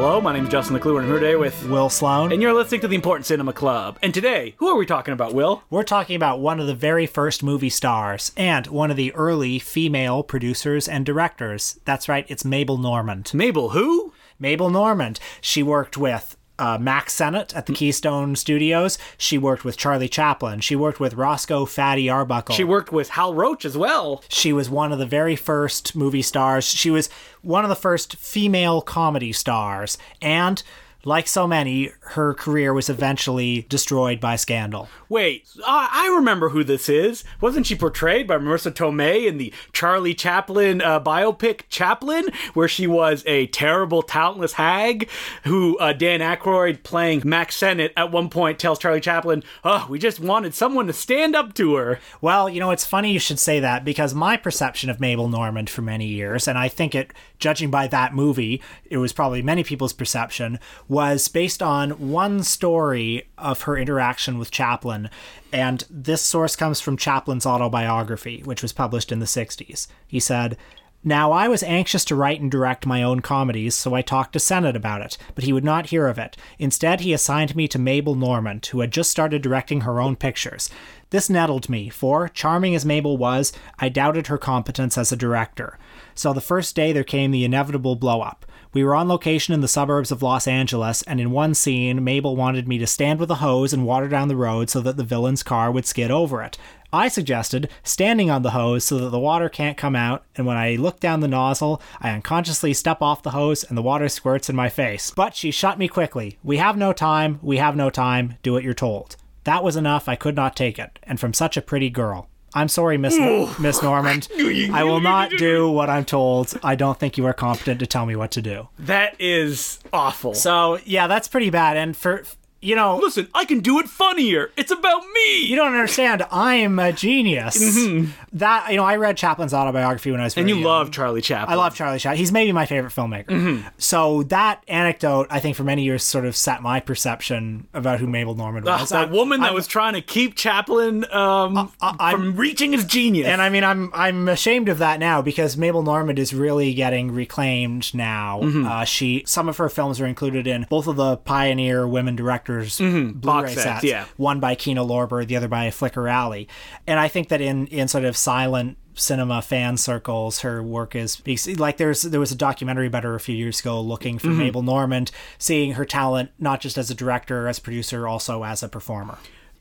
hello. My name is Justin LeClue, and I'm here today with Will Sloan. And you're listening to the Important Cinema Club. And today, who are we talking about, Will? We're talking about one of the very first movie stars and one of the early female producers and directors. That's right, it's Mabel Normand. Mabel, who? Mabel Normand. She worked with uh, Mack Sennett at the Keystone Studios. She worked with Charlie Chaplin. She worked with Roscoe Fatty Arbuckle. She worked with Hal Roach as well. She was one of the very first movie stars. She was one of the first female comedy stars. And like so many, her career was eventually destroyed by scandal. Wait, I remember who this is. Wasn't she portrayed by Marisa Tomei in the Charlie Chaplin uh, biopic Chaplin, where she was a terrible, talentless hag who uh, Dan Aykroyd playing Max Sennett at one point tells Charlie Chaplin, "Oh, we just wanted someone to stand up to her." Well, you know, it's funny you should say that because my perception of Mabel Normand for many years, and I think it, judging by that movie, it was probably many people's perception was based on one story of her interaction with Chaplin. And this source comes from Chaplin's autobiography, which was published in the 60s. He said, now, I was anxious to write and direct my own comedies, so I talked to Sennett about it, but he would not hear of it. Instead, he assigned me to Mabel Normand, who had just started directing her own pictures. This nettled me, for, charming as Mabel was, I doubted her competence as a director. So the first day there came the inevitable blow up. We were on location in the suburbs of Los Angeles, and in one scene, Mabel wanted me to stand with a hose and water down the road so that the villain's car would skid over it. I suggested standing on the hose so that the water can't come out, and when I look down the nozzle, I unconsciously step off the hose and the water squirts in my face. But she shut me quickly. We have no time, we have no time, do what you're told. That was enough, I could not take it, and from such a pretty girl. I'm sorry, Miss oh, Miss Normand. I will not do what I'm told. I don't think you are competent to tell me what to do. That is awful. So yeah, that's pretty bad. And for you know, listen, I can do it funnier. It's about me. You don't understand. I'm a genius. Mm-hmm. That you know, I read Chaplin's autobiography when I was and you young. love Charlie Chaplin. I love Charlie Chaplin. He's maybe my favorite filmmaker. Mm-hmm. So that anecdote, I think, for many years, sort of set my perception about who Mabel Normand was. that woman that I, was trying to keep Chaplin um, uh, from reaching his genius. And I mean, I'm I'm ashamed of that now because Mabel Normand is really getting reclaimed now. Mm-hmm. Uh, she some of her films are included in both of the pioneer women directors mm-hmm. Blu-ray sets, sets. Yeah. One by Kino Lorber, the other by Flicker Alley. And I think that in in sort of silent cinema fan circles her work is like there's there was a documentary about her a few years ago looking for mm-hmm. Mabel Normand seeing her talent not just as a director as a producer also as a performer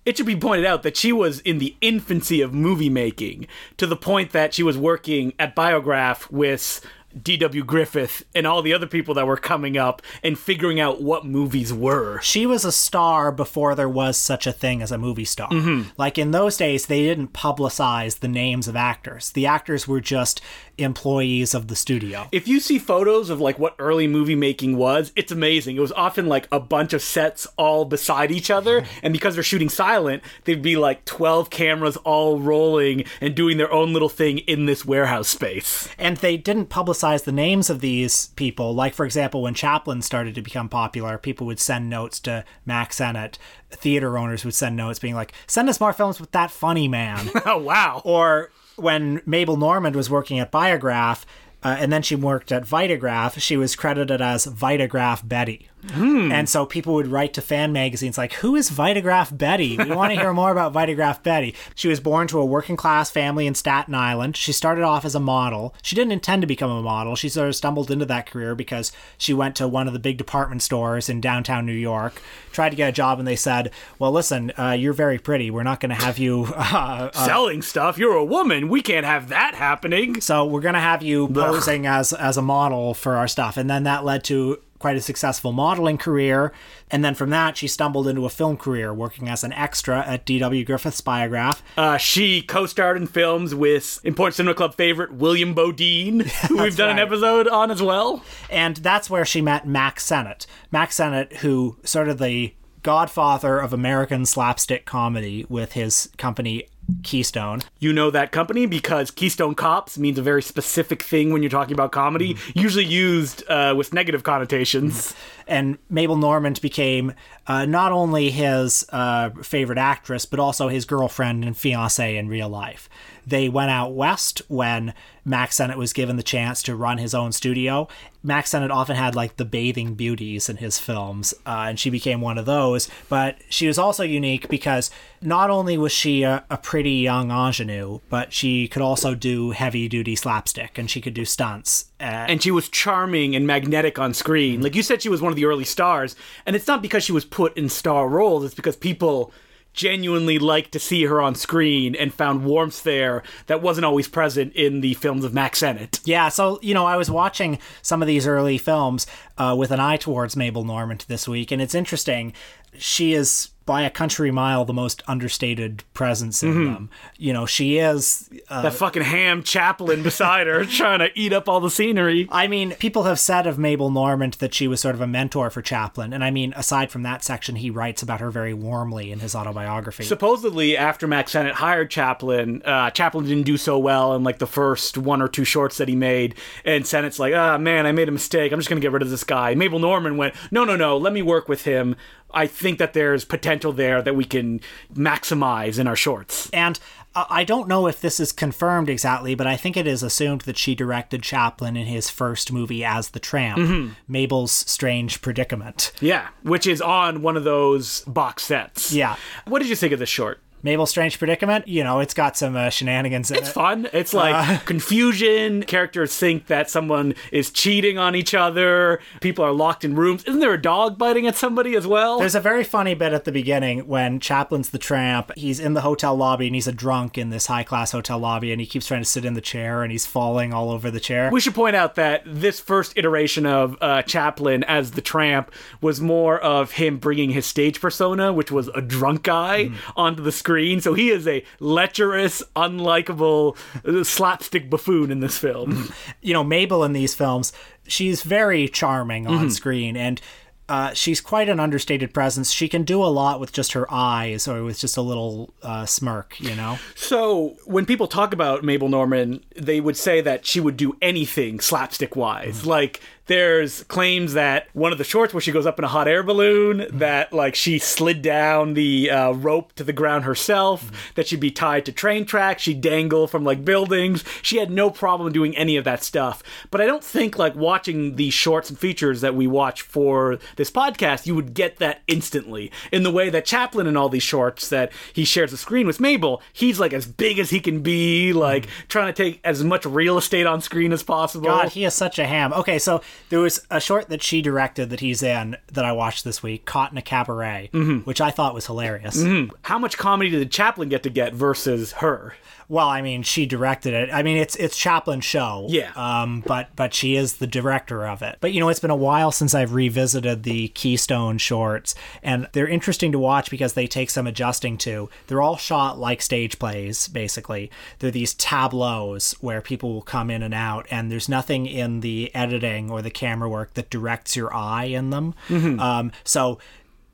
it should be pointed out that she was in the infancy of movie making to the point that she was working at Biograph with D.W. Griffith and all the other people that were coming up and figuring out what movies were. She was a star before there was such a thing as a movie star. Mm-hmm. Like in those days, they didn't publicize the names of actors. The actors were just employees of the studio. If you see photos of like what early movie making was, it's amazing. It was often like a bunch of sets all beside each other, and because they're shooting silent, they'd be like 12 cameras all rolling and doing their own little thing in this warehouse space. And they didn't publicize the names of these people. Like for example, when Chaplin started to become popular, people would send notes to Mack Sennett. Theater owners would send notes being like, "Send us more films with that funny man." oh wow. Or when Mabel Normand was working at Biograph, uh, and then she worked at Vitagraph, she was credited as Vitagraph Betty. Mm. And so people would write to fan magazines like, Who is Vitagraph Betty? We want to hear more about Vitagraph Betty. She was born to a working class family in Staten Island. She started off as a model. She didn't intend to become a model. She sort of stumbled into that career because she went to one of the big department stores in downtown New York, tried to get a job, and they said, Well, listen, uh, you're very pretty. We're not going to have you uh, uh, selling stuff. You're a woman. We can't have that happening. So we're going to have you posing as, as a model for our stuff. And then that led to quite a successful modeling career. And then from that, she stumbled into a film career, working as an extra at D.W. Griffith's Biograph. Uh, she co starred in films with Important Cinema Club favorite William Bodine, who we've done right. an episode on as well. And that's where she met Mack Sennett. Mack Sennett, who sort of the godfather of American slapstick comedy with his company Keystone. You know that company because Keystone Cops means a very specific thing when you're talking about comedy, mm. usually used uh, with negative connotations. And Mabel Normand became uh, not only his uh, favorite actress, but also his girlfriend and fiance in real life. They went out west when Max Sennett was given the chance to run his own studio. Max Sennett often had like the bathing beauties in his films, uh, and she became one of those. But she was also unique because not only was she a, a pretty young ingenue, but she could also do heavy duty slapstick and she could do stunts. Uh, and she was charming and magnetic on screen. Like you said, she was one of the early stars, and it's not because she was put in star roles; it's because people genuinely liked to see her on screen and found warmth there that wasn't always present in the films of Max Sennett. Yeah, so you know, I was watching some of these early films uh, with an eye towards Mabel Normand this week, and it's interesting. She is by a country mile the most understated presence in mm-hmm. them. You know, she is uh, that fucking ham Chaplin beside her trying to eat up all the scenery. I mean, people have said of Mabel Normand that she was sort of a mentor for Chaplin, and I mean, aside from that section, he writes about her very warmly in his autobiography. Supposedly, after Mack Sennett hired Chaplin, uh, Chaplin didn't do so well in like the first one or two shorts that he made, and Sennett's like, ah, oh, man, I made a mistake. I'm just gonna get rid of this guy. Mabel Normand went, no, no, no, let me work with him. I think that there's potential there that we can maximize in our shorts. And uh, I don't know if this is confirmed exactly, but I think it is assumed that she directed Chaplin in his first movie as the tramp, mm-hmm. Mabel's Strange Predicament. Yeah, which is on one of those box sets. Yeah. What did you think of this short? Mabel Strange Predicament, you know, it's got some uh, shenanigans in it. it's it. fun. It's like uh, confusion. Characters think that someone is cheating on each other. People are locked in rooms. Isn't there a dog biting at somebody as well? There's a very funny bit at the beginning when Chaplin's the tramp. He's in the hotel lobby and he's a drunk in this high class hotel lobby and he keeps trying to sit in the chair and he's falling all over the chair. We should point out that this first iteration of uh, Chaplin as the tramp was more of him bringing his stage persona, which was a drunk guy, mm. onto the screen screen, so he is a lecherous, unlikable uh, slapstick buffoon in this film. You know, Mabel in these films, she's very charming on mm-hmm. screen, and uh, she's quite an understated presence. She can do a lot with just her eyes or with just a little uh, smirk, you know? So, when people talk about Mabel Normand, they would say that she would do anything slapstick wise. Mm-hmm. Like, there's claims that one of the shorts where she goes up in a hot air balloon, that like she slid down the uh, rope to the ground herself, mm-hmm. that she'd be tied to train tracks, she'd dangle from like buildings. She had no problem doing any of that stuff. But I don't think like watching these shorts and features that we watch for this podcast, you would get that instantly in the way that Chaplin in all these shorts that he shares the screen with Mabel, he's like as big as he can be, like mm-hmm. trying to take as much real estate on screen as possible. God, he is such a ham. Okay, so there was a short that she directed that he's in that I watched this week, Caught in a Cabaret, mm-hmm. which I thought was hilarious. Mm-hmm. How much comedy did Chaplin get to get versus her? Well, I mean, she directed it. I mean, it's it's Chaplin's show. Yeah. Um, but but she is the director of it. But you know, it's been a while since I've revisited the Keystone shorts, and they're interesting to watch because they take some adjusting to. They're all shot like stage plays, basically. They're these tableaus where people will come in and out, and there's nothing in the editing or the camera work that directs your eye in them. Mm-hmm. Um, so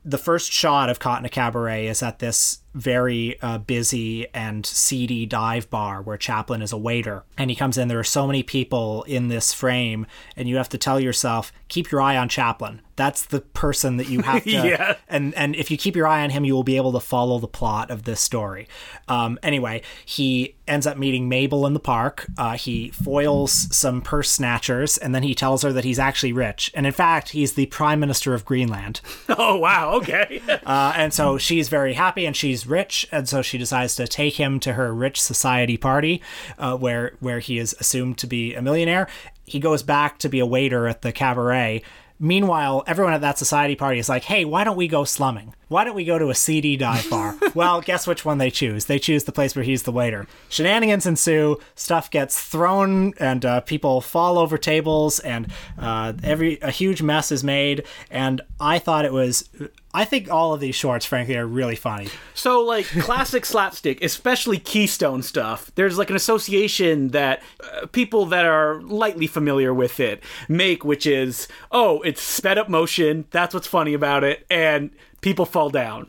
the first shot of Caught in a Cabaret is at this very uh, busy and seedy dive bar where Chaplin is a waiter. And he comes in, there are so many people in this frame, and you have to tell yourself, keep your eye on Chaplin. That's the person that you have to. yeah. And and if you keep your eye on him, you will be able to follow the plot of this story. Um, anyway, he ends up meeting Mabel in the park. Uh, he foils some purse snatchers, and then he tells her that he's actually rich. And in fact, he's the prime minister of Greenland. Oh wow! Okay. uh, and so she's very happy, and she's rich, and so she decides to take him to her rich society party, uh, where where he is assumed to be a millionaire. He goes back to be a waiter at the cabaret Meanwhile, everyone at that society party is like, hey, why don't we go slumming? Why don't we go to a seedy dive bar? well, guess which one they choose? They choose the place where he's the waiter. Shenanigans ensue, stuff gets thrown, and uh, people fall over tables, and uh, every a huge mess is made. And I thought it was I think all of these shorts, frankly, are really funny. So, like classic slapstick, especially Keystone stuff, there's like an association that uh, people that are lightly familiar with it make, which is, oh, it's sped up motion. That's what's funny about it. And people fall down.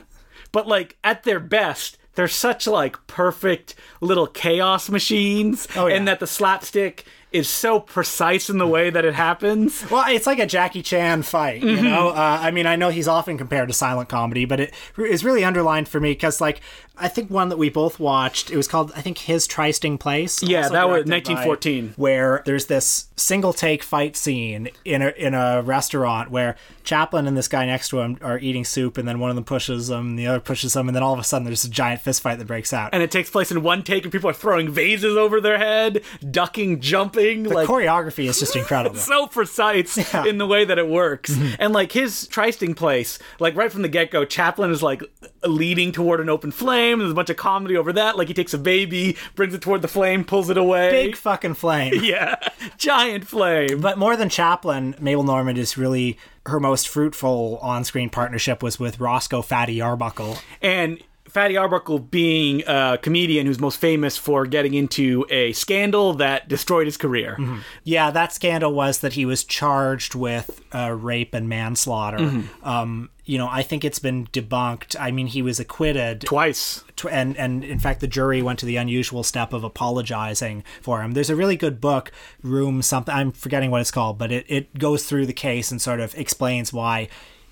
But, like, at their best, they're such like perfect little chaos machines oh, yeah. and that the slapstick is so precise in the way that it happens. Well, it's like a Jackie Chan fight, you Mm-hmm. know. Uh, I mean, I know he's often compared to silent comedy, but it is really underlined for me because, like, I think one that we both watched. It was called, I think, His Trysting Place. Yeah, that was directed by- 1914. where there's this single take fight scene in a in a restaurant where Chaplin and this guy next to him are eating soup, and then one of them pushes him, and the other pushes him, and then all of a sudden there's a giant fist fight that breaks out. And it takes place in one take, and people are throwing vases over their head, ducking, jumping. the like choreography is just incredible. so precise Yeah. Mm-hmm. in the way that it works. And like his trysting place, like right from the get go, Chaplin is like leading toward an open flame. There's a bunch of comedy over that. Like he takes a baby, brings it toward the flame, pulls it away. Big fucking flame. yeah, giant flame. But more than Chaplin, Mabel Normand is really her most fruitful on-screen partnership was with Roscoe Fatty Arbuckle. And Fatty Arbuckle being a comedian who's most famous for getting into a scandal that destroyed his career. Mm-hmm. Yeah, that scandal was that he was charged with uh, rape and manslaughter. Um, you know, I think it's been debunked. I mean, he was acquitted. Twice. tw- and and in fact the jury went to the unusual step of apologizing for him there's a really good book room something i'm forgetting what it's called but it, it goes through the case and sort of explains why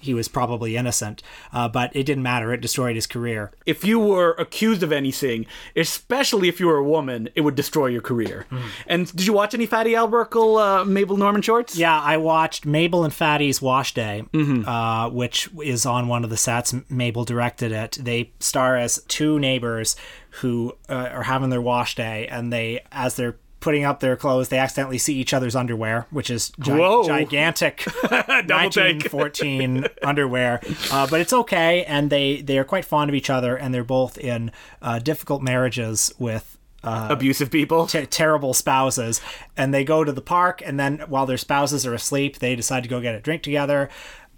he was probably innocent uh, but it didn't matter. It destroyed his career. If you were accused of anything, especially if you were a woman, it would destroy your career. And did you watch any Fatty Arbuckle, uh, Mabel Normand shorts? yeah i watched mabel and fatty's wash day uh, which is on one of the sets. Mabel directed it. They star as two neighbors who uh, are having their wash day and they as they're putting up their clothes they accidentally see each other's underwear which is gi- gigantic 1914 underwear. Uh, but it's okay and they they are quite fond of each other and they're both in uh, difficult marriages with Abusive people. ter- terrible spouses. And they go to the park and then while their spouses are asleep they decide to go get a drink together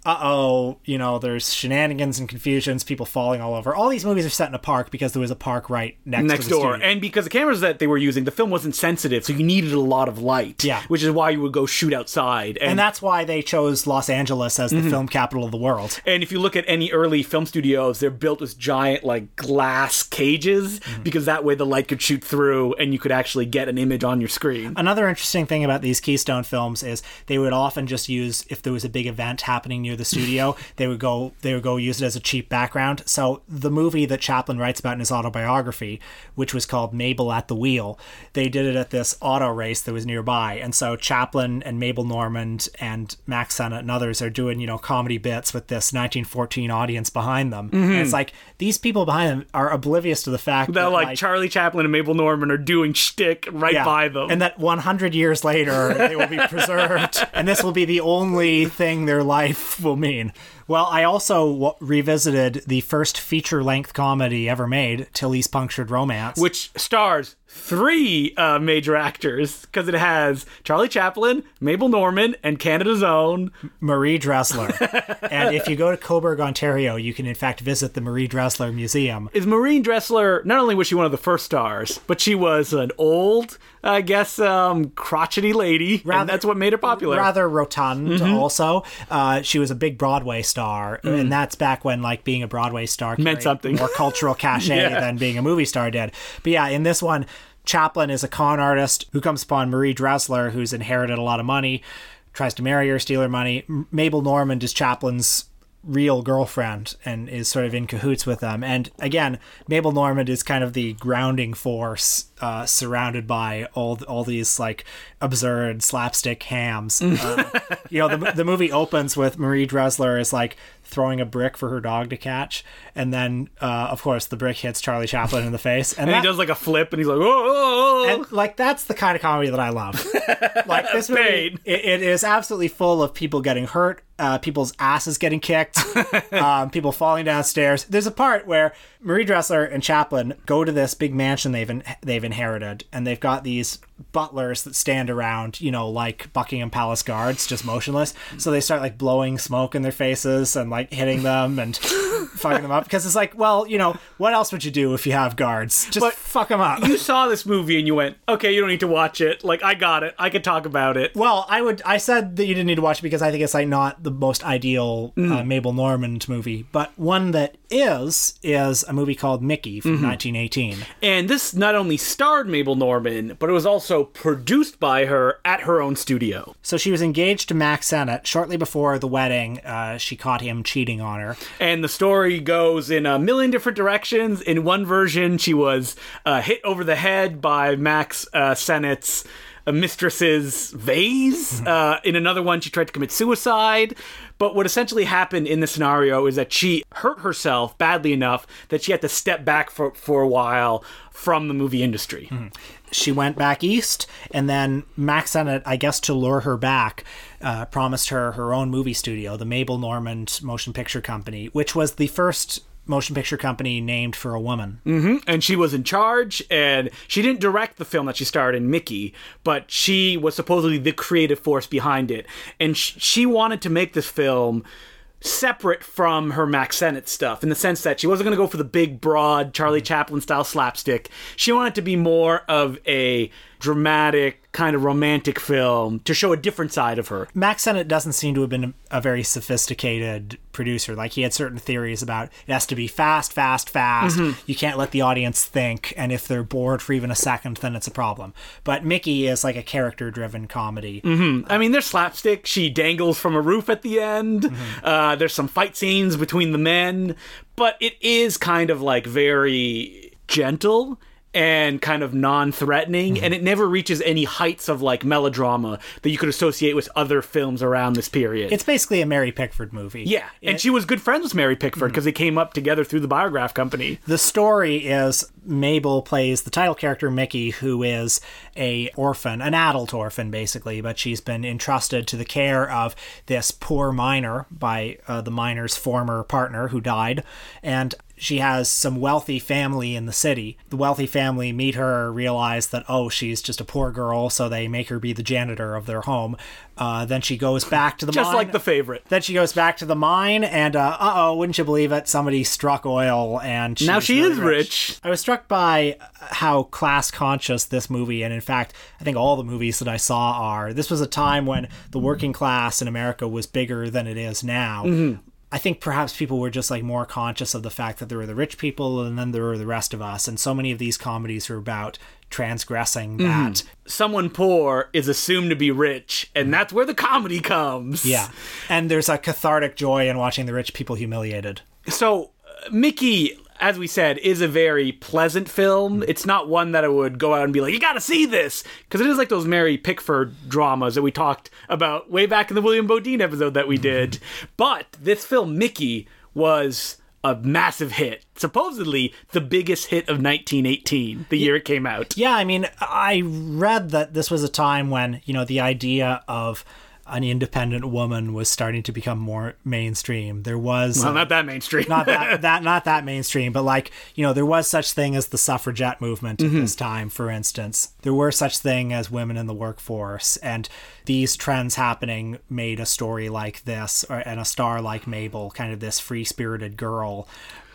uh-oh you know there's shenanigans and confusions people falling all over all these movies are set in a park because there was a park right next, next to the door. studio. And because the cameras that they were using, the film wasn't sensitive, so you needed a lot of light. Yeah. Which is why you would go shoot outside. And, and that's why they chose los angeles as the Mm-hmm. film capital of the world and if you look at any early film studios, they're built with giant like glass cages Mm-hmm. because that way the light could shoot through and you could actually get an image on your screen. Another interesting thing about these Keystone films is they would often just use if there was a big event happening near the studio, they would go they would go use it as a cheap background. So the movie that Chaplin writes about in his autobiography, which was called Mabel at the Wheel, they did it at this auto race that was nearby. And so Chaplin and Mabel Normand and Max Sennett and others are doing, you know, comedy bits with this 1914 audience behind them. And it's mm-hmm. like these people behind them are oblivious to the fact That that like, Charlie Chaplin and Mabel Normand are doing shtick right yeah. by them. And that 100 years later, they will be preserved, and this will be the only thing their life will mean. Well, I also w- revisited the first feature length comedy ever made, Tilly's Punctured Romance. which stars three uh, major actors because it has Charlie Chaplin, Mabel Normand, and Canada's own. Marie Dressler. and if you go to Coburg, Ontario, you can in fact visit the Marie Dressler Museum. Is Maureen Dressler? Not only was she one of the first stars, but she was an old, I guess, um, crotchety lady, Rather- and that's what made her popular. Rather rotund, also. Uh, she was a big Broadway star, and that's back when like being a Broadway star meant something. more cultural cachet Yeah. than being a movie star did. But yeah, in this one, Chaplin is a con artist who comes upon Marie Dressler, who's inherited a lot of money, tries to marry her, steal her money. Mabel Normand is Chaplin's real girlfriend and is sort of in cahoots with them. And again, Mabel Normand is kind of the grounding force, uh, surrounded by all all these like absurd slapstick hams. Uh, you know, the the movie opens with Marie Dressler is like throwing a brick for her dog to catch, and then uh, of course the brick hits Charlie Chaplin in the face, and, and that, he does like a flip, and he's like, "Oh, oh, oh." and like that's the kind of comedy that I love. like this movie, it, it is absolutely full of people getting hurt, uh, people's asses getting kicked, um, people falling downstairs. There's a part where Marie Dressler and Chaplin go to this big mansion they've in, they've inherited, and they've got these butlers that stand around, you know, like Buckingham Palace guards, just motionless. So they start like blowing smoke in their faces and like hitting them and fucking them up because it's like, well, you know, what else would you do if you have guards? Just But fuck them up. you saw this movie and you went, okay, you don't need to watch it. Like, I got it. I could talk about it. Well, I would. I said that you didn't need to watch it because I think it's like not the most ideal uh, Mabel Normand movie, but one that is is a movie called Mickey from 1918. And this not only starred Mabel Normand, but it was also also produced by her at her own studio. So she was engaged to Max Sennett. Shortly before the wedding, uh, she caught him cheating on her. And the story goes in a million different directions. In one version, she was uh, hit over the head by Max uh, Sennett's uh, mistress's vase. Uh, in another one, she tried to commit suicide. But what essentially happened in the scenario is that she hurt herself badly enough that she had to step back for, for a while from the movie industry. She went back east, and then Max Sennett, I guess to lure her back, uh, promised her her own movie studio, the Mabel Normand Motion Picture Company, which was the first motion picture company named for a woman. Mm-hmm. and she was in charge and she didn't direct the film that she starred in mickey but she was supposedly the creative force behind it and sh- she wanted to make this film separate from her Max Sennett stuff in the sense that she wasn't going to go for the big, broad Charlie Chaplin style slapstick. She wanted to be more of a dramatic, kind of romantic film to show a different side of her. Max Sennett doesn't seem to have been a, very sophisticated producer. Like he had certain theories about it has to be fast, fast, fast. Mm-hmm. You can't let the audience think, and if they're bored for even a second, then it's a problem. But Mickey is like a character-driven comedy. Mm-hmm. I mean, there's slapstick. She dangles from a roof at the end. Mm-hmm. Uh, there's some fight scenes between the men, but it is kind of like very gentle and kind of non-threatening and it never reaches any heights of like melodrama that you could associate with other films around this period. It's basically a Mary Pickford movie. yeah and she was good friends with mary pickford because they came up together through the biograph company. The story is Mabel plays the title character Mickey, who is a orphan, an adult orphan basically, but she's been entrusted to the care of this poor miner by uh, the miner's former partner who died, and she has some wealthy family in the city. The wealthy family meet her, realize that oh she's just a poor girl, so they make her be the janitor of their home. Uh, then she goes back to the just mine. like the favorite Then she goes back to the mine, and uh oh, wouldn't you believe it? Somebody struck oil, and now she really is rich I was struck by how class conscious this movie, and in fact, I think all the movies that I saw are. This was a time when the working class in America was bigger than it is now. Mm-hmm. I think perhaps people were just like more conscious of the fact that there were the rich people and then there were the rest of us. And so many of these comedies are about transgressing Mm-hmm. that. someone poor is assumed to be rich and that's where the comedy comes Yeah. And there's a cathartic joy in watching the rich people humiliated. So, uh, Mickey, as we said, is a very pleasant film. Mm-hmm. It's not one that I would go out and be like, you gotta see this! Because it is like those Mary Pickford dramas that we talked about way back in the William Bodine episode that we mm-hmm. did. But this film, Mickey, was a massive hit. Supposedly the biggest hit of 1918, the year it came out. Yeah, I mean, I read that this was a time when, you know, the idea of an independent woman was starting to become more mainstream. There was Well, not that mainstream. not that that not that mainstream, but like you know, there was such thing as the suffragette movement at mm-hmm. this time. For instance, there were such thing as women in the workforce, and these trends happening made a story like this or, and a star like Mabel, kind of this free spirited girl.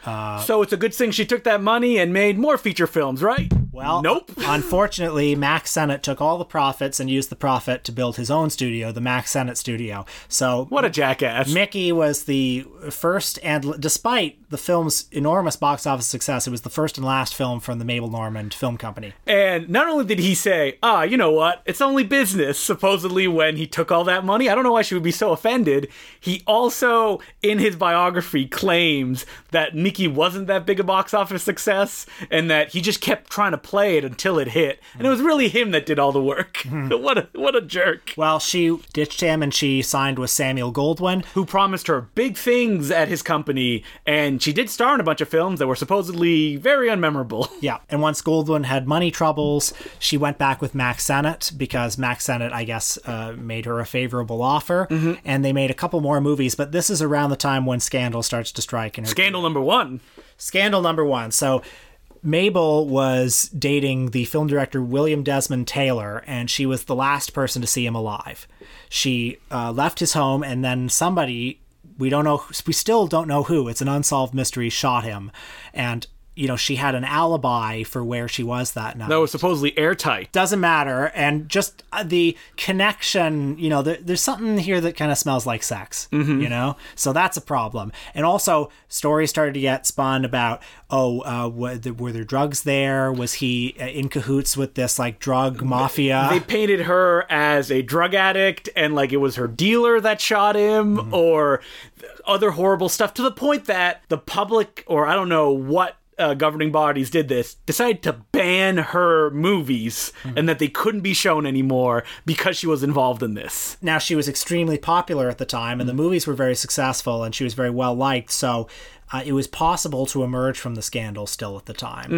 So it's a good thing she took that money and made more feature films, right? Well, nope. unfortunately, Max Sennett took all the profits and used the profit to build his own studio, the Max Sennett Studio. So What a jackass. Mickey was the first, and despite the film's enormous box office success, it was the first and last film from the Mabel Normand Film Company. And not only did he say, ah, you know what, it's only business, supposedly when he took all that money, I don't know why she would be so offended. He also, in his biography, claims that Mickey wasn't that big a box office success and that he just kept trying to play it until it hit. And it was really him that did all the work. what, a, what a jerk. Well, she ditched him and she signed with Samuel Goldwyn. Who promised her big things at his company, and she did star in a bunch of films that were supposedly very unmemorable. Yeah, and once Goldwyn had money troubles, she went back with Max Sennett because Max Sennett, I guess, uh, made her a favorable offer, and they made a couple more movies. But this is around the time when Scandal starts to strike. In her Scandal number one. Scandal number one. So Mabel was dating the film director William Desmond Taylor, and she was the last person to see him alive. She uh, left his home, and then somebody we don't know, we still don't know who. It's an unsolved mystery. Shot him, and you know, she had an alibi for where she was that night. That was supposedly airtight. Doesn't matter. And just uh, the connection, you know, there, there's something here that kind of smells like sex, you know? So that's a problem. And also, stories started to get spun about, oh, uh, were, were there drugs there? Was he uh, in cahoots with this, like, drug mafia? They painted her as a drug addict and like it was her dealer that shot him or other horrible stuff to the point that the public or I don't know what uh, governing bodies did this decided to ban her movies and that they couldn't be shown anymore because she was involved in this. now she was extremely popular at the time and the movies were very successful and she was very well liked. So uh, it was possible to emerge from the scandal still at the time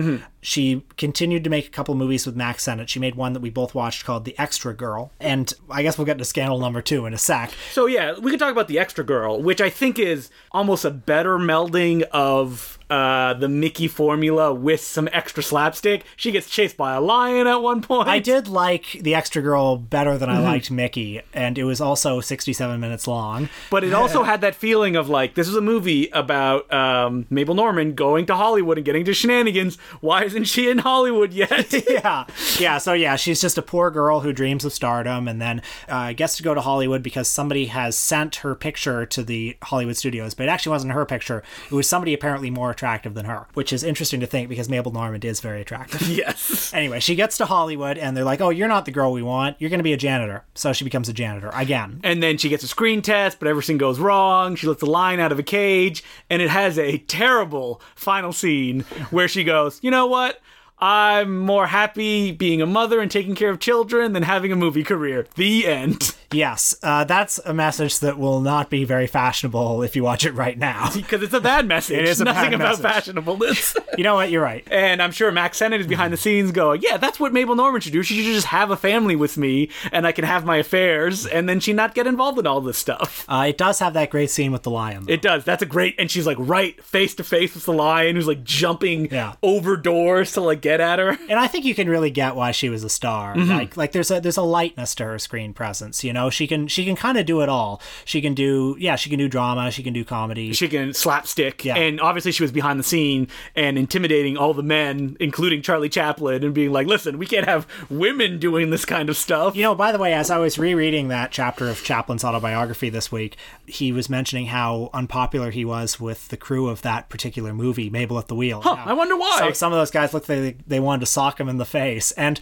she continued to make a couple movies with max sennett she made one that we both watched called the extra girl and i guess we'll get to scandal number two in a sec So yeah, we can talk about the extra girl, which I think is almost a better melding of uh, the Mickey formula with some extra slapstick. She gets chased by a lion at one point. i did like the extra girl better than i liked mickey and it was also 67 minutes long But it also had that feeling of like this is a movie about um, Mabel Normand going to Hollywood and getting to shenanigans. Why isn't she in Hollywood yet? yeah yeah so yeah she's just a poor girl who dreams of stardom and then uh, gets to go to hollywood because somebody has sent her picture to the hollywood studios but it actually wasn't her picture it was somebody apparently more attractive than her which is interesting to think because mabel normand is very attractive yes. anyway she gets to hollywood and they're like oh you're not the girl we want you're going to be a janitor so she becomes a janitor again And then she gets a screen test, but everything goes wrong. She lets a lion out of a cage, and it has a terrible final scene where she goes, "You know what? what? I'm more happy being a mother and taking care of children than having a movie career." The end. yes uh, that's a message that will not be very fashionable if you watch it right now Because it's a bad message. It is a Nothing about message. fashionableness. you know what you're right And I'm sure Max Sennett is behind the scenes going, yeah, that's what Mabel Normand should do. She should just have a family with me and I can have my affairs and then she not get involved in all this stuff. uh, it does have that great scene with the lion though. It does. That's a great. And she's like right face to face with the lion who's like jumping Yeah. over doors to like get at her. and I think you can really get why she was a star. Mm-hmm. Like like there's a there's a lightness to her screen presence. You know, she can she can kind of do it all. She can do yeah, she can do drama, she can do comedy. She can slapstick. Yeah. And obviously she was behind the scene and intimidating all the men, including Charlie Chaplin, and being like, listen, we can't have women doing this kind of stuff. you know, by the way, as I was rereading that chapter of Chaplin's autobiography this week, he was mentioning how unpopular he was with the crew of that particular movie, Mabel at the Wheel. Huh, I wonder why. So some of those guys looked like they, they wanted to sock him in the face. And,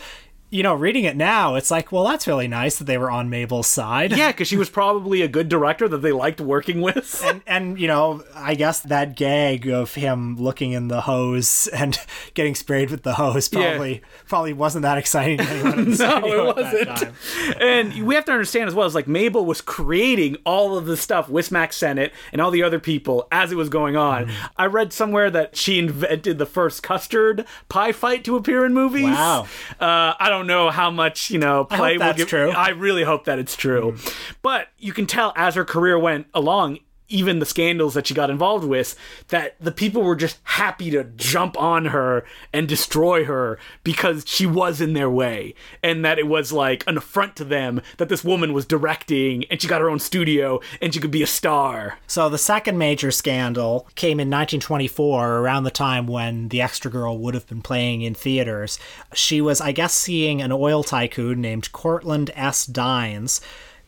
you know, reading it now, it's like, well, that's really nice that they were on Mabel's side. yeah, because she was probably a good director that they liked working with. and and you know i guess that gag of him looking in the hose and getting sprayed with the hose probably probably wasn't that exciting to anyone in the No, it wasn't. and we have to understand as well is like Mabel was creating all of the stuff with Max Sennett and all the other people as it was going on. Mm-hmm. I read somewhere that she invented the first custard pie fight to appear in movies. Wow. Uh, I don't know how much you know I play hope will that's give. true. I really hope that it's true, but you can tell as her career went along. Even the scandals that she got involved with, that the people were just happy to jump on her and destroy her because she was in their way. And that it was like an affront to them that this woman was directing and she got her own studio and she could be a star. so the second major scandal came in 1924 around the time when the extra girl would have been playing in theaters she was i guess seeing an oil tycoon named courtland s dines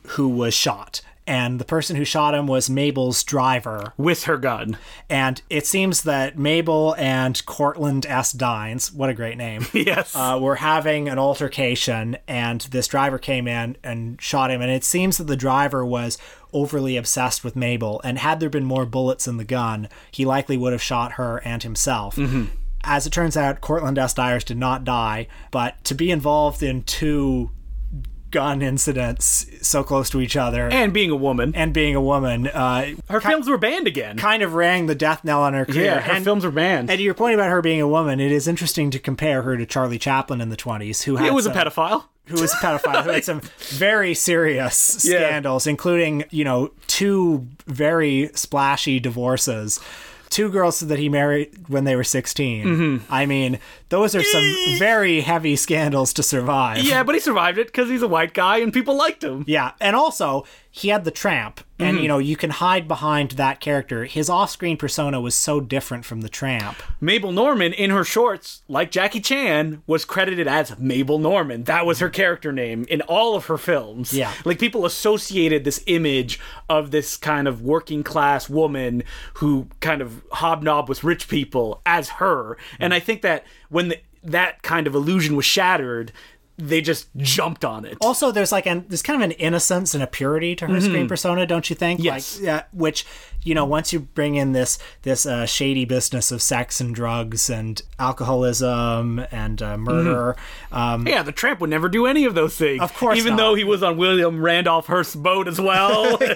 who was shot and the person who shot him was mabel's driver With her gun. And it seems that Mabel and Courtland S. Dines, what a great name, Yes. uh, were having an altercation, and this driver came in and shot him. And it seems that the driver was overly obsessed with Mabel, and had there been more bullets in the gun, he likely would have shot her and himself. As it turns out, Courtland S. Dines did not die, but to be involved in two gun incidents so close to each other and being a woman. and being a woman, uh, Her films were banned again. kind of rang the death knell on her career. Yeah, her and, films were banned. and to your point about her being a woman, it is interesting to compare her to Charlie Chaplin in the 20s, who had it was a pedophile. who was a pedophile, who had some very serious Yeah. scandals, including, you know, two very splashy divorces. Two girls that he married when they were 16. Mm-hmm. I mean, those are some eh. very heavy scandals to survive. Yeah, but he survived it because he's a white guy and people liked him. Yeah, and also he had the tramp, and mm-hmm. you know you can hide behind that character. His off-screen persona was so different from the tramp. Mabel Normand in her shorts, like Jackie Chan, was credited as Mabel Normand. That was her character name in all of her films. Yeah. Like people associated this image of this kind of working class woman who kind of hobnob with rich people as her. And mm. I think that when the, that kind of illusion was shattered, they just jumped on it. Also, there's like an there's kind of an innocence and a purity to her screen persona, don't you think? Mm-hmm. Yes. Like, yeah, which you know, once you bring in this this uh, shady business of sex and drugs and alcoholism and uh, murder, um, Yeah, the tramp would never do any of those things. Of course Even not. though he was on William Randolph Hearst's boat as well.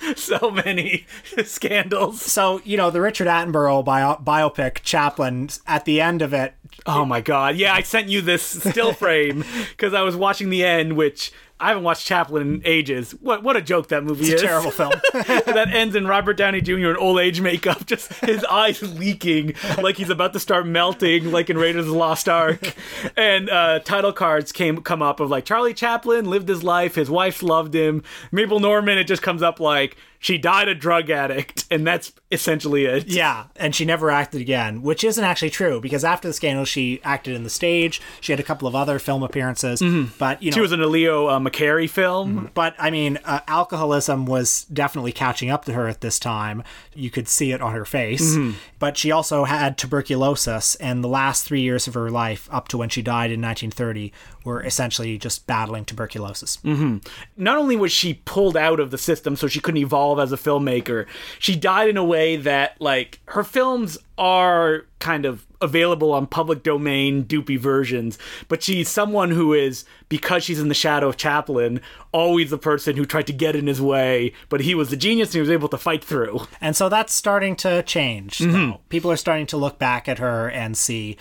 so many scandals. so you know the Richard Attenborough bio- biopic Chaplin. At the end of it, Oh my god. Yeah, I sent you this still frame because I was watching the end, which I haven't watched Chaplin in ages. What what a joke that movie it's is. a terrible film. that ends in Robert Downey Jr. in old age makeup, just his eyes leaking like he's about to start melting, like in Raiders of the Lost Ark. And uh, title cards came come up of like Charlie Chaplin lived his life, his wife loved him. Mabel Normand, it just comes up like she died a drug addict, and that's essentially it. Yeah, and she never acted again, which isn't actually true because after the scandal, she acted in the stage. She had a couple of other film appearances, but you know, She was in a Leo uh, McCarey film. but I mean, uh, alcoholism was definitely catching up to her at this time. You could see it on her face. But she also had tuberculosis, and the last three years of her life, up to when she died in 1930, were essentially just battling tuberculosis. Mm-hmm. not only was she pulled out of the system so she couldn't evolve as a filmmaker, she died in a way that like her films are kind of available on public domain doopy versions, but she's someone who is because she's in the shadow of Chaplin, always the person who tried to get in his way, but he was the genius and he was able to fight through. And so that's starting to change. Mm-hmm. though. People are starting to look back at her and see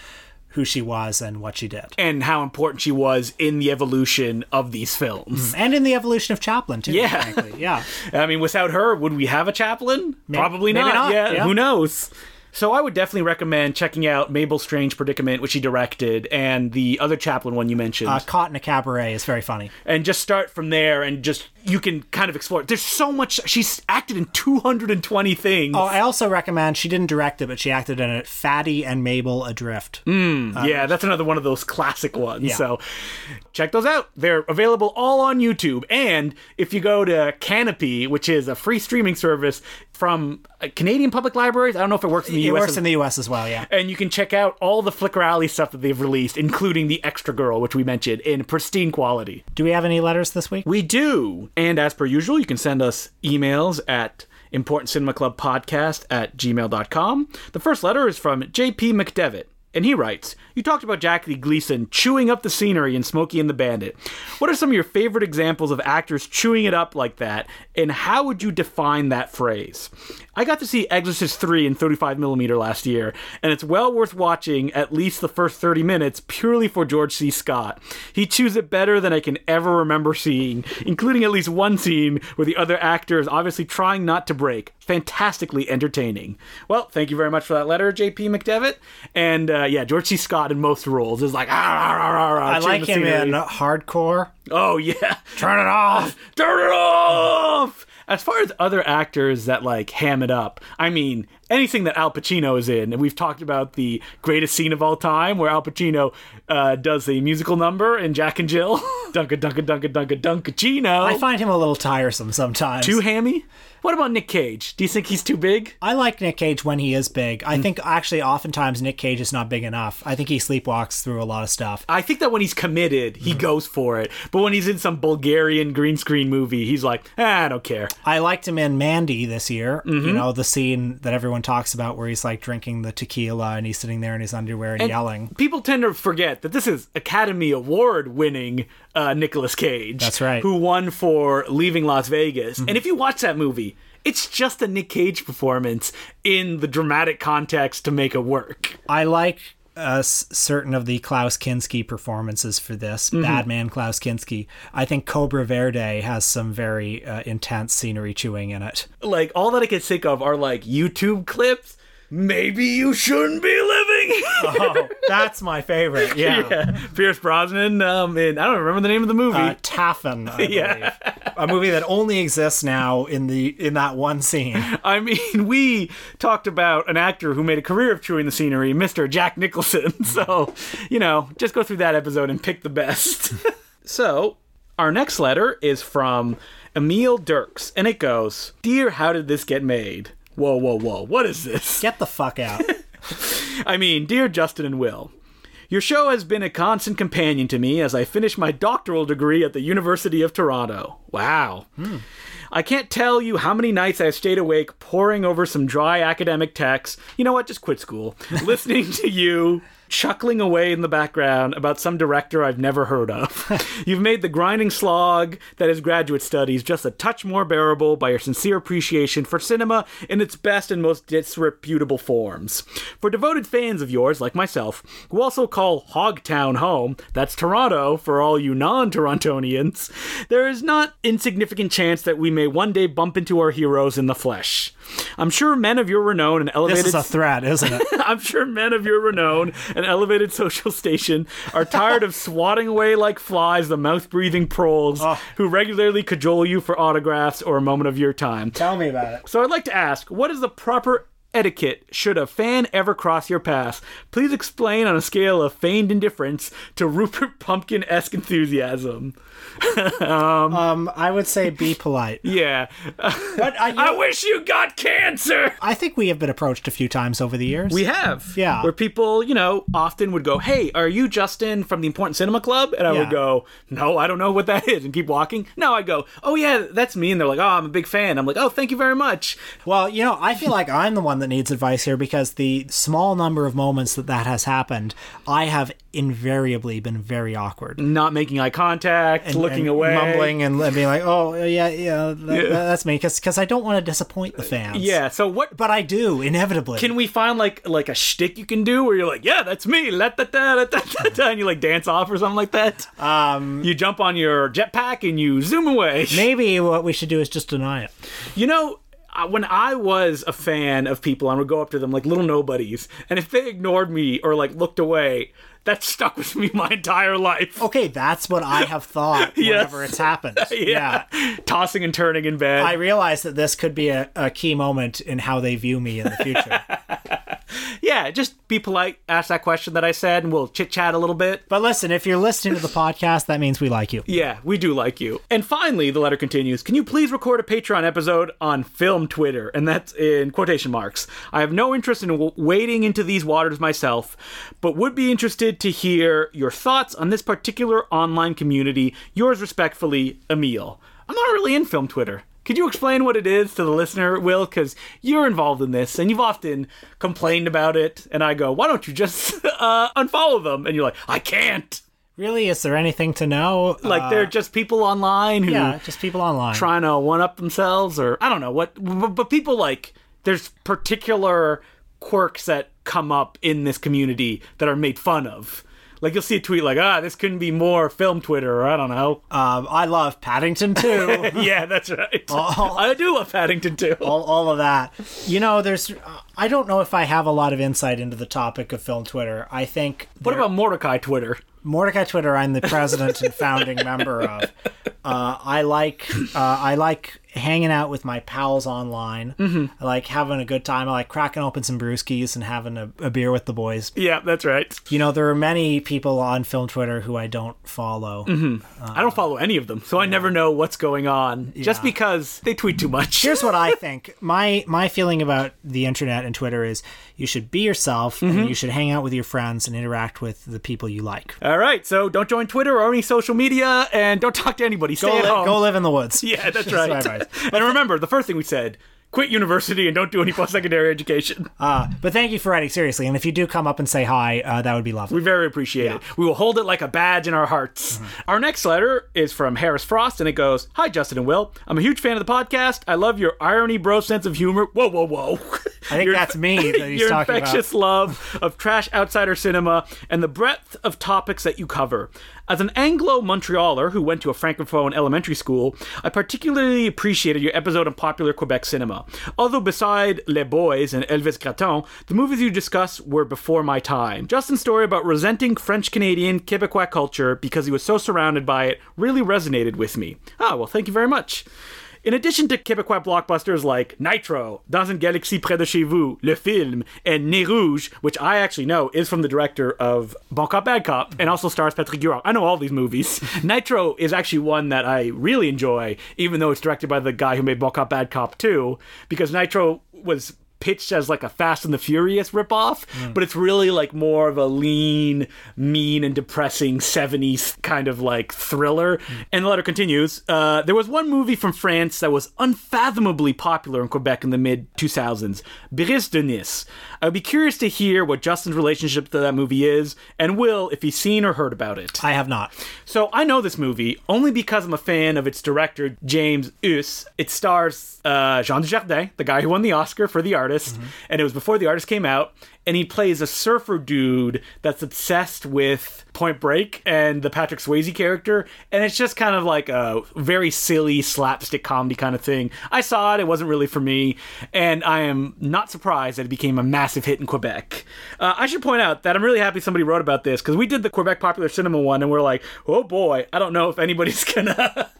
who she was and what she did. And how important she was in the evolution of these films. Mm-hmm. And in the evolution of Chaplin, too, Yeah. frankly. Yeah. I mean, without her, would we have a? Probably maybe not. not, Yeah, yeah. who knows? So I would definitely recommend checking out Mabel's Strange Predicament, which he directed, and the other Chaplin one you mentioned. Uh, Caught in a Cabaret is very funny. and just start from there and just you can kind of explore. There's so much she's acted in 220 things. Oh, I also recommend she didn't direct it, but she acted in it. Fatty and Mabel Adrift. yeah, that's another one of those classic ones. Yeah. So check those out. They're available all on YouTube. And if you go to Canopy, which is a free streaming service from uh, Canadian public libraries, I don't know if it works in the It US. works in the U.S. as well. Yeah. and you can check out all the Flicker Alley stuff that they've released, including the Extra Girl, which we mentioned, in pristine quality. Do we have any letters this week? We do. And as per usual, you can send us emails at important cinema club podcast at gmail.com. The first letter is from JP McDevitt. And he writes, You talked about Jackie Gleason chewing up the scenery in Smokey and the Bandit. What are some of your favorite examples of actors chewing it up like that, and how would you define that phrase? I got to see Exorcist 3 in 35mm last year, and it's well worth watching at least the first 30 minutes purely for George C. Scott. He chews it better than I can ever remember seeing, including at least one scene where the other actor is obviously trying not to break. Fantastically entertaining. Well, thank you very much for that letter, JP McDevitt. And uh, yeah, George C. Scott in most roles is like, ah, ah, ah, ah, ah, I like him in Hardcore. Oh, yeah. Turn it off. Turn it off. As far as other actors that like ham it up, I mean anything that Al Pacino is in, and we've talked about the greatest scene of all time, where Al Pacino uh, does the musical number in Jack and Jill, Dunka Dunka Dunka Dunka Dunkaccino. I find him a little tiresome sometimes. too hammy. What about Nick Cage? Do you think he's too big? I like Nick Cage when he is big. Mm. I think actually oftentimes Nick Cage is not big enough. I think he sleepwalks through a lot of stuff. I think that when he's committed, he Mm-hmm. goes for it. But when he's in some Bulgarian green screen movie, he's like, ah, I don't care. I liked him in Mandy this year. Mm-hmm. You know, the scene that everyone talks about where he's like drinking the tequila and he's sitting there in his underwear and, yelling. People tend to forget that this is Academy Award winning uh, Nicolas Cage. That's right. Who won for Leaving Las Vegas. And if you watch that movie, it's just a Nick Cage performance in the dramatic context to make it work. I like uh, certain of the Klaus Kinski performances for this. Mm-hmm. Badman Klaus Kinski. I think Cobra Verde has some very uh, intense scenery chewing in it. Like, all that I can think of are like YouTube clips. Maybe you shouldn't be living Oh, that's my favorite. Yeah. Yeah. Pierce Brosnan. Um, in, I don't remember the name of the movie. Uh, Taffin, I Yeah. Believe. A movie that only exists now in the in that one scene. I mean, we talked about an actor who made a career of chewing the scenery, Mr. Jack Nicholson. So, you know, just go through that episode and pick the best. so, our next letter is from Emil Dirks, and it goes Dear, how did this get made? Whoa, whoa, whoa. What is this? Get the fuck out. I mean, dear Justin and Will, your show has been a constant companion to me as I finish my doctoral degree at the University of Toronto. Wow. Hmm. I can't tell you how many nights I've stayed awake poring over some dry academic texts. You know what? Just quit school. Listening to you chuckling away in the background about some director I've never heard of. You've made the grinding slog that is graduate studies just a touch more bearable by your sincere appreciation for cinema in its best and most disreputable forms. For devoted fans of yours, like myself, who also call Hogtown home, that's Toronto for all you non Torontonians, there is not insignificant chance that we may one day bump into our heroes in the flesh. I'm sure men of your renown and elevated. This is a threat, isn't it? I'm sure men of your renown and elevated social station are tired of swatting away like flies the mouth breathing proles oh. who regularly cajole you for autographs or a moment of your time. Tell me about it. So I'd like to ask, what is the proper etiquette should a fan ever cross your path? Please explain on a scale of feigned indifference to Rupert Pupkin esque enthusiasm. Um, I would say be polite. Yeah. But I, I wish you got cancer! I think we have been approached a few times over the years. We have. Yeah. Where people, you know, often would go, Hey, are you Justin from the Important Cinema Club? And I Yeah. would go, No, I don't know what that is, and keep walking. No, I go, Oh, yeah, that's me. And they're like, Oh, I'm a big fan. I'm like, Oh, thank you very much. Well, you know, I feel like I'm the one that needs advice here because the small number of moments that that has happened, I have invariably been very awkward. Not making eye contact, looking and away. mumbling, and being like, "Oh, yeah, yeah, that, that's me," because I don't want to disappoint the fans. Yeah, so what. but I do inevitably. Can we find like like a shtick you can do where you're like, yeah, that's me, la da da da da da da, and you like dance off or something like that? um, You jump on your jetpack and you zoom away. maybe what we should do is just deny it. You know, when I was a fan of people, I would go up to them like little nobodies, and if they ignored me or like looked away, that stuck with me my entire life. Okay, that's what I have thought Yes. whenever it's happened. yeah. tossing and turning in bed. I realize that this could be a, a key moment in how they view me in the future. Yeah, just be polite, ask that question that I said, and we'll chit chat a little bit. but listen, if you're listening to the podcast, that means we like you. Yeah, we do like you. And finally, the letter continues Can you please record a Patreon episode on film Twitter? And that's in quotation marks. I have no interest in w- wading into these waters myself, but would be interested to hear your thoughts on this particular online community. Yours respectfully, Emil. I'm not really in film Twitter. Could you explain what it is to the listener, Will? Because you're involved in this and you've often complained about it. And I go, why don't you just uh, unfollow them? And you're like, I can't. Really, is there anything to know? Like Uh, they're just people online who yeah, just people online. trying to one up themselves, or I don't know what. But, but people like there's particular quirks that come up in this community that are made fun of. Like you'll see a tweet like, "Ah, this couldn't be more film Twitter," or I don't know. Um, I love Paddington too. yeah, that's right. Oh. I do love Paddington too. all, all of that. You know, there's. I don't know if I have a lot of insight into the topic of film Twitter. I think. What about Mordecai Twitter? Mordecai Twitter? I'm the president and founding member of. Uh, I like. Uh, I like hanging out with my pals online. Mm-hmm. I like having a good time. I like cracking open some brewskis and having a, a beer with the boys. Yeah, that's right. You know, there are many people on film Twitter who I don't follow. Mm-hmm. Uh, I don't follow any of them, so I never know what's going on. Just because they tweet too much. Here's what I think. My my feeling about the internet and Twitter is you should be yourself and mm-hmm. you should hang out with your friends and interact with the people you like. All right, so don't join Twitter or any social media, and don't talk to anybody. Stay Go, at li- home. go live in the woods. Yeah, that's That's right. Advice. and remember, the first thing we said: quit university and don't do any post-secondary education. Uh, but thank you for writing seriously. And if you do come up and say hi, uh, that would be lovely. We very appreciate it. We will hold it like a badge in our hearts. Mm-hmm. Our next letter is from Harris Frost, and it goes Hi, Justin and Will. I'm a huge fan of the podcast. I love your irony, bro sense of humor. Whoa, whoa, whoa. I think your- that's me that he's your talking about. infectious love of trash outsider cinema and the breadth of topics that you cover. As an Anglo Montrealer who went to a francophone elementary school, I particularly appreciated your episode on popular Quebec cinema. Although beside Les Boys and Elvis Gratton, the movies you discuss were before my time. Justin's story about resenting French Canadian Quebecois culture because he was so surrounded by it really resonated with me. Ah, well, thank you very much. In addition to Quebecois blockbusters like Nitro, Dans une galaxie près de chez vous, Le Film, and Nez Rouge, which I actually know is from the director of Bon Cop, Bad Cop, and also stars Patrick Huard. I know all these movies. Nitro is actually one that I really enjoy, even though it's directed by the guy who made Bon Cop, Bad Cop 2, because Nitro was pitched as like a Fast and the Furious ripoff, but it's really like more of a lean, mean, and depressing 70s kind of like thriller. And the letter continues uh, There was one movie from France that was unfathomably popular in Quebec in the mid 2000s Brice de Nice. I would be curious to hear what Justin's relationship to that movie is, and will if he's seen or heard about it. I have not. So I know this movie only because I'm a fan of its director, James Huth. It stars uh, Jean Dujardin, the guy who won the Oscar for The Artist, Mm-hmm. and it was before The Artist came out. And he plays a surfer dude that's obsessed with Point Break and the Patrick Swayze character. And it's just kind of like a very silly slapstick comedy kind of thing. I saw it, it wasn't really for me. And I am not surprised that it became a massive hit in Quebec. Uh, I should point out that I'm really happy somebody wrote about this because we did the Quebec Popular Cinema one and we're like, oh boy, I don't know if anybody's gonna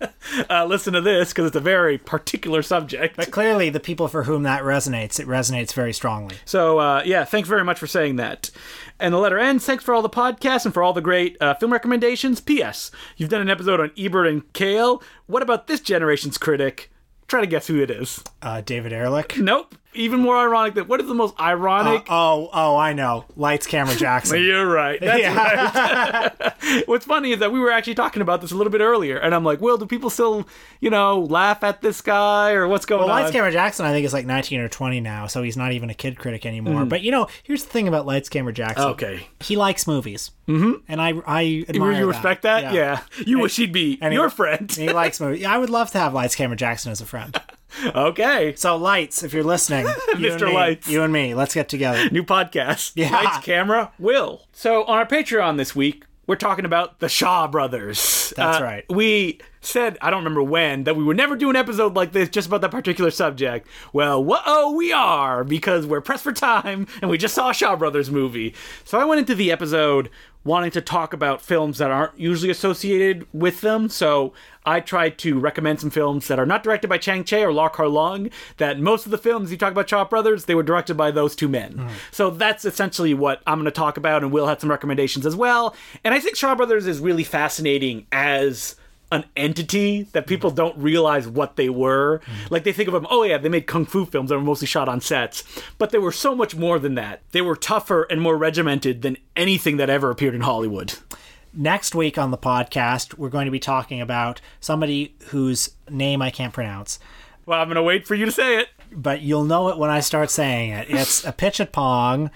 uh, listen to this because it's a very particular subject. But clearly, the people for whom that resonates, it resonates very strongly. So uh, yeah, thanks very much for saying that. And the letter ends. Thanks for all the podcasts and for all the great uh, film recommendations. P.S. You've done an episode on Ebert and Kael. What about this generation's critic? Try to guess who it is. Uh, David Ehrlich. Nope. Even more ironic than what is the most ironic? Oh, oh, I know. Lights, camera, Jackson. You're right. That's Yeah. right. What's funny is that we were actually talking about this a little bit earlier, and I'm like, Will, do people still, you know, laugh at this guy or what's going Well, on? Lights, Camera, Jackson, I think is like 19 or 20 now, so he's not even a kid critic anymore. But you know, here's the thing about Lights, Camera, Jackson. Okay. He likes movies, mm-hmm. and I, I You, admire you respect that? Yeah. You wish he'd be and he- your friend. He likes movies. I would love to have Lights, Camera, Jackson as a friend. Okay. So, Lights, if you're listening, you and Mr. me, Lights. you and me, let's get together. New podcast. Yeah. Lights, camera, Will. So on our Patreon this week, we're talking about the Shaw brothers. That's Uh, right. We said, I don't remember when, that we would never do an episode like this just about that particular subject. Well, whoa, we are, because we're pressed for time and we just saw a Shaw Brothers movie. So I went into the episode wanting to talk about films that aren't usually associated with them. So I tried to recommend some films that are not directed by Chang Cheh or Lar Lung. That most of the films you talk about Shaw Brothers, they were directed by those two men. Hmm. So that's essentially what I'm going to talk about, and Will had some recommendations as well. And I think Shaw Brothers is really fascinating as an entity that people don't realize what they were. Like they think of them, oh yeah, they made kung fu films that were mostly shot on sets, but they were so much more than that. They were tougher and more regimented than anything that ever appeared in Hollywood. Next week on the podcast, we're going to be talking about somebody whose name I can't pronounce. Well, I'm gonna wait for you to say it. but you'll know it when I start saying it. It's Apichatpong,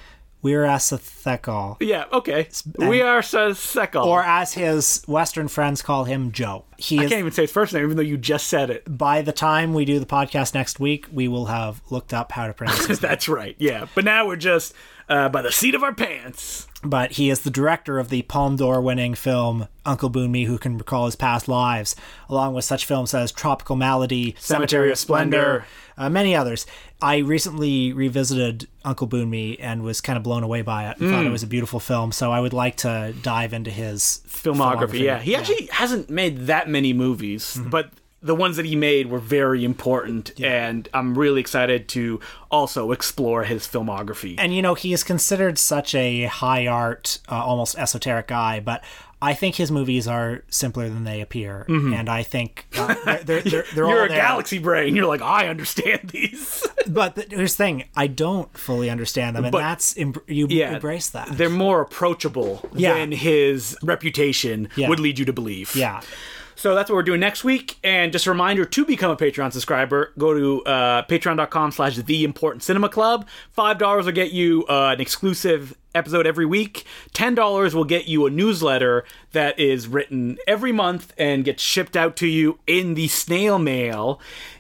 Weerasethakul. Yeah, okay. we are Sekal. Or as his Western friends call him, Joe. He I is, can't even say his first name, even though you just said it. by the time we do the podcast next week, we will have looked up how to pronounce it. That's right. Yeah, but now we're just uh, by the seat of our pants. But he is the director of the Palme d'Or winning film Uncle Boonmee Who Can Recall His Past Lives, along with such films as Tropical Malady, Cemetery of Splendor, uh, many others. I recently revisited Uncle Boonmee and was kind of blown away by it. and Thought it was a beautiful film, so I would like to dive into his filmography. Yeah, he actually hasn't made that many movies, but the ones that he made were very important, and I'm really excited to also explore his filmography. and you know he is considered such a high art uh, almost esoteric guy but i think his movies are simpler than they appear and i think uh, they're, they're, they're, Mm-hmm. You're a there. galaxy brain. You're like, I understand these. but here's the thing i don't fully understand them and But- that's em- you yeah, embrace that They're more approachable Yeah. than his reputation Yeah. would lead you to believe. yeah So that's what we're doing next week. And just a reminder to become a Patreon subscriber, go to uh, patreon.com slash the important cinema club. $5 will get you uh, an exclusive episode every week. $10 will get you a newsletter that is written every month and gets shipped out to you in the snail mail.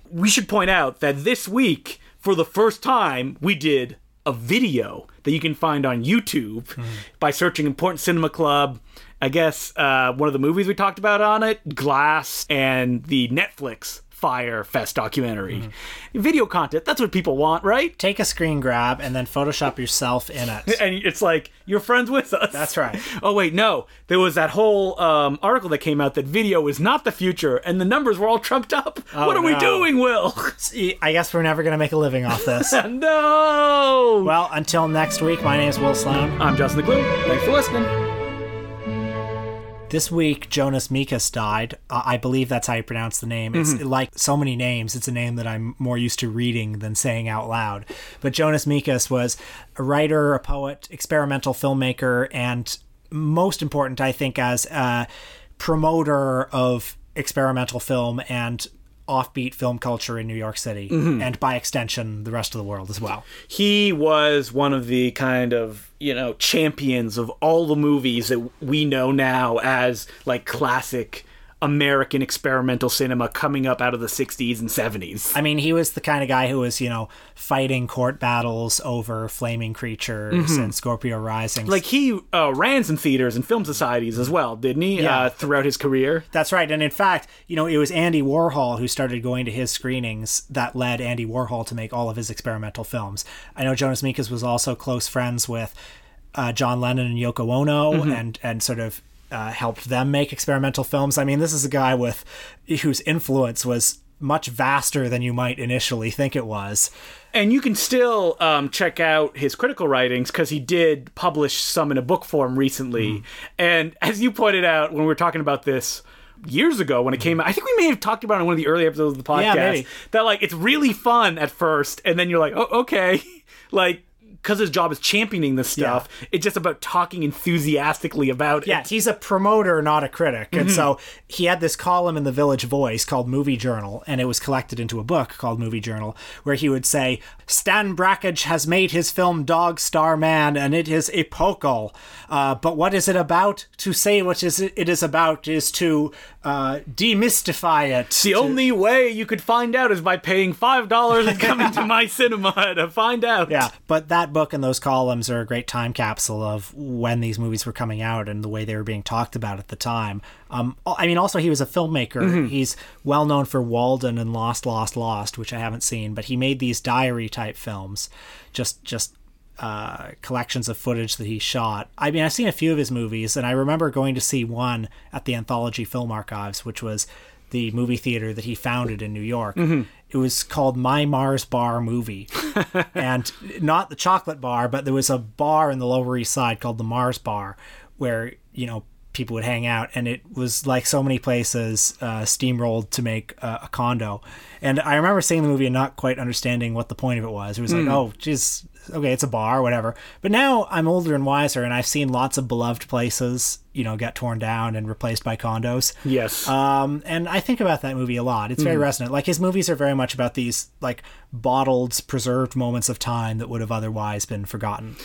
We should point out that this week, for the first time, we did a video that you can find on YouTube by searching Important Cinema Club. I guess uh, one of the movies we talked about on it, Glass, and the Netflix Fyre Fest documentary. Video content, that's what people want, right? Take a screen grab and then Photoshop yourself in it. And it's like, you're friends with us. That's right. Oh, wait, no. There was that whole um, article that came out that video is not the future, and the numbers were all trumped up. what are we doing, Will? I guess we're never going to make a living off this. no! well, until next week, my name is Will Sloan. I'm Justin Decloux. Thanks for listening. This week, Jonas Mekas died. Uh, I believe that's how you pronounce the name. It's like so many names, it's a name that I'm more used to reading than saying out loud. But Jonas Mekas was a writer, a poet, experimental filmmaker, and most important, I think, as a promoter of experimental film and offbeat film culture in New York City, mm-hmm. and by extension, the rest of the world as well. He was one of the kind of, you know, champions of all the movies that we know now as like classic American experimental cinema coming up out of the 60s and 70s. I mean, he was the kind of guy who was, you know, fighting court battles over flaming creatures and Scorpio Rising. Like he uh, ran some theaters and film societies as well, didn't he? Yeah. Uh, throughout his career. That's right. And in fact, you know, it was Andy Warhol who started going to his screenings that led Andy Warhol to make all of his experimental films. I know Jonas Mekas was also close friends with uh, John Lennon and Yoko Ono and, and sort of uh, helped them make experimental films. I mean, this is a guy with whose influence was much vaster than you might initially think it was. And you can still um, check out his critical writings because he did publish some in a book form recently. Mm-hmm. And as you pointed out when we were talking about this years ago when it came out, I think we may have talked about it in one of the early episodes of the podcast. Yeah. That like it's really fun at first, and then you're like, oh, okay, like. Because his job is championing this stuff, it's just about talking enthusiastically about Yeah, it. he's a promoter, not a critic. And so he had this column in the Village Voice called Movie Journal, and it was collected into a book called Movie Journal, where he would say, Stan Brakhage has made his film Dog Star Man, and it is epochal. Uh, but what is it about? To say what is it is about is to uh, demystify it. The only way you could find out is by paying five dollars and coming to my cinema to find out. Yeah, but that book and those columns are a great time capsule of when these movies were coming out and the way they were being talked about at the time. Um, I mean, also he was a filmmaker. He's well known for Walden and Lost, Lost, Lost, which I haven't seen, but he made these diary type films, just just uh, collections of footage that he shot. I mean, I've seen a few of his movies, and I remember going to see one at the Anthology Film Archives, which was the movie theater that he founded in New York. It was called My Mars Bar Movie, and not the chocolate bar, but there was a bar in the Lower East Side called the Mars Bar, where you know people would hang out, and it was like so many places uh, steamrolled to make uh, a condo. And I remember seeing the movie and not quite understanding what the point of it was. It was like, oh, geez, okay, it's a bar, whatever. But now I'm older and wiser, and I've seen lots of beloved places, you know, get torn down and replaced by condos. Yes. Um, and I think about that movie a lot. It's very resonant. Like his movies are very much about these like bottled, preserved moments of time that would have otherwise been forgotten.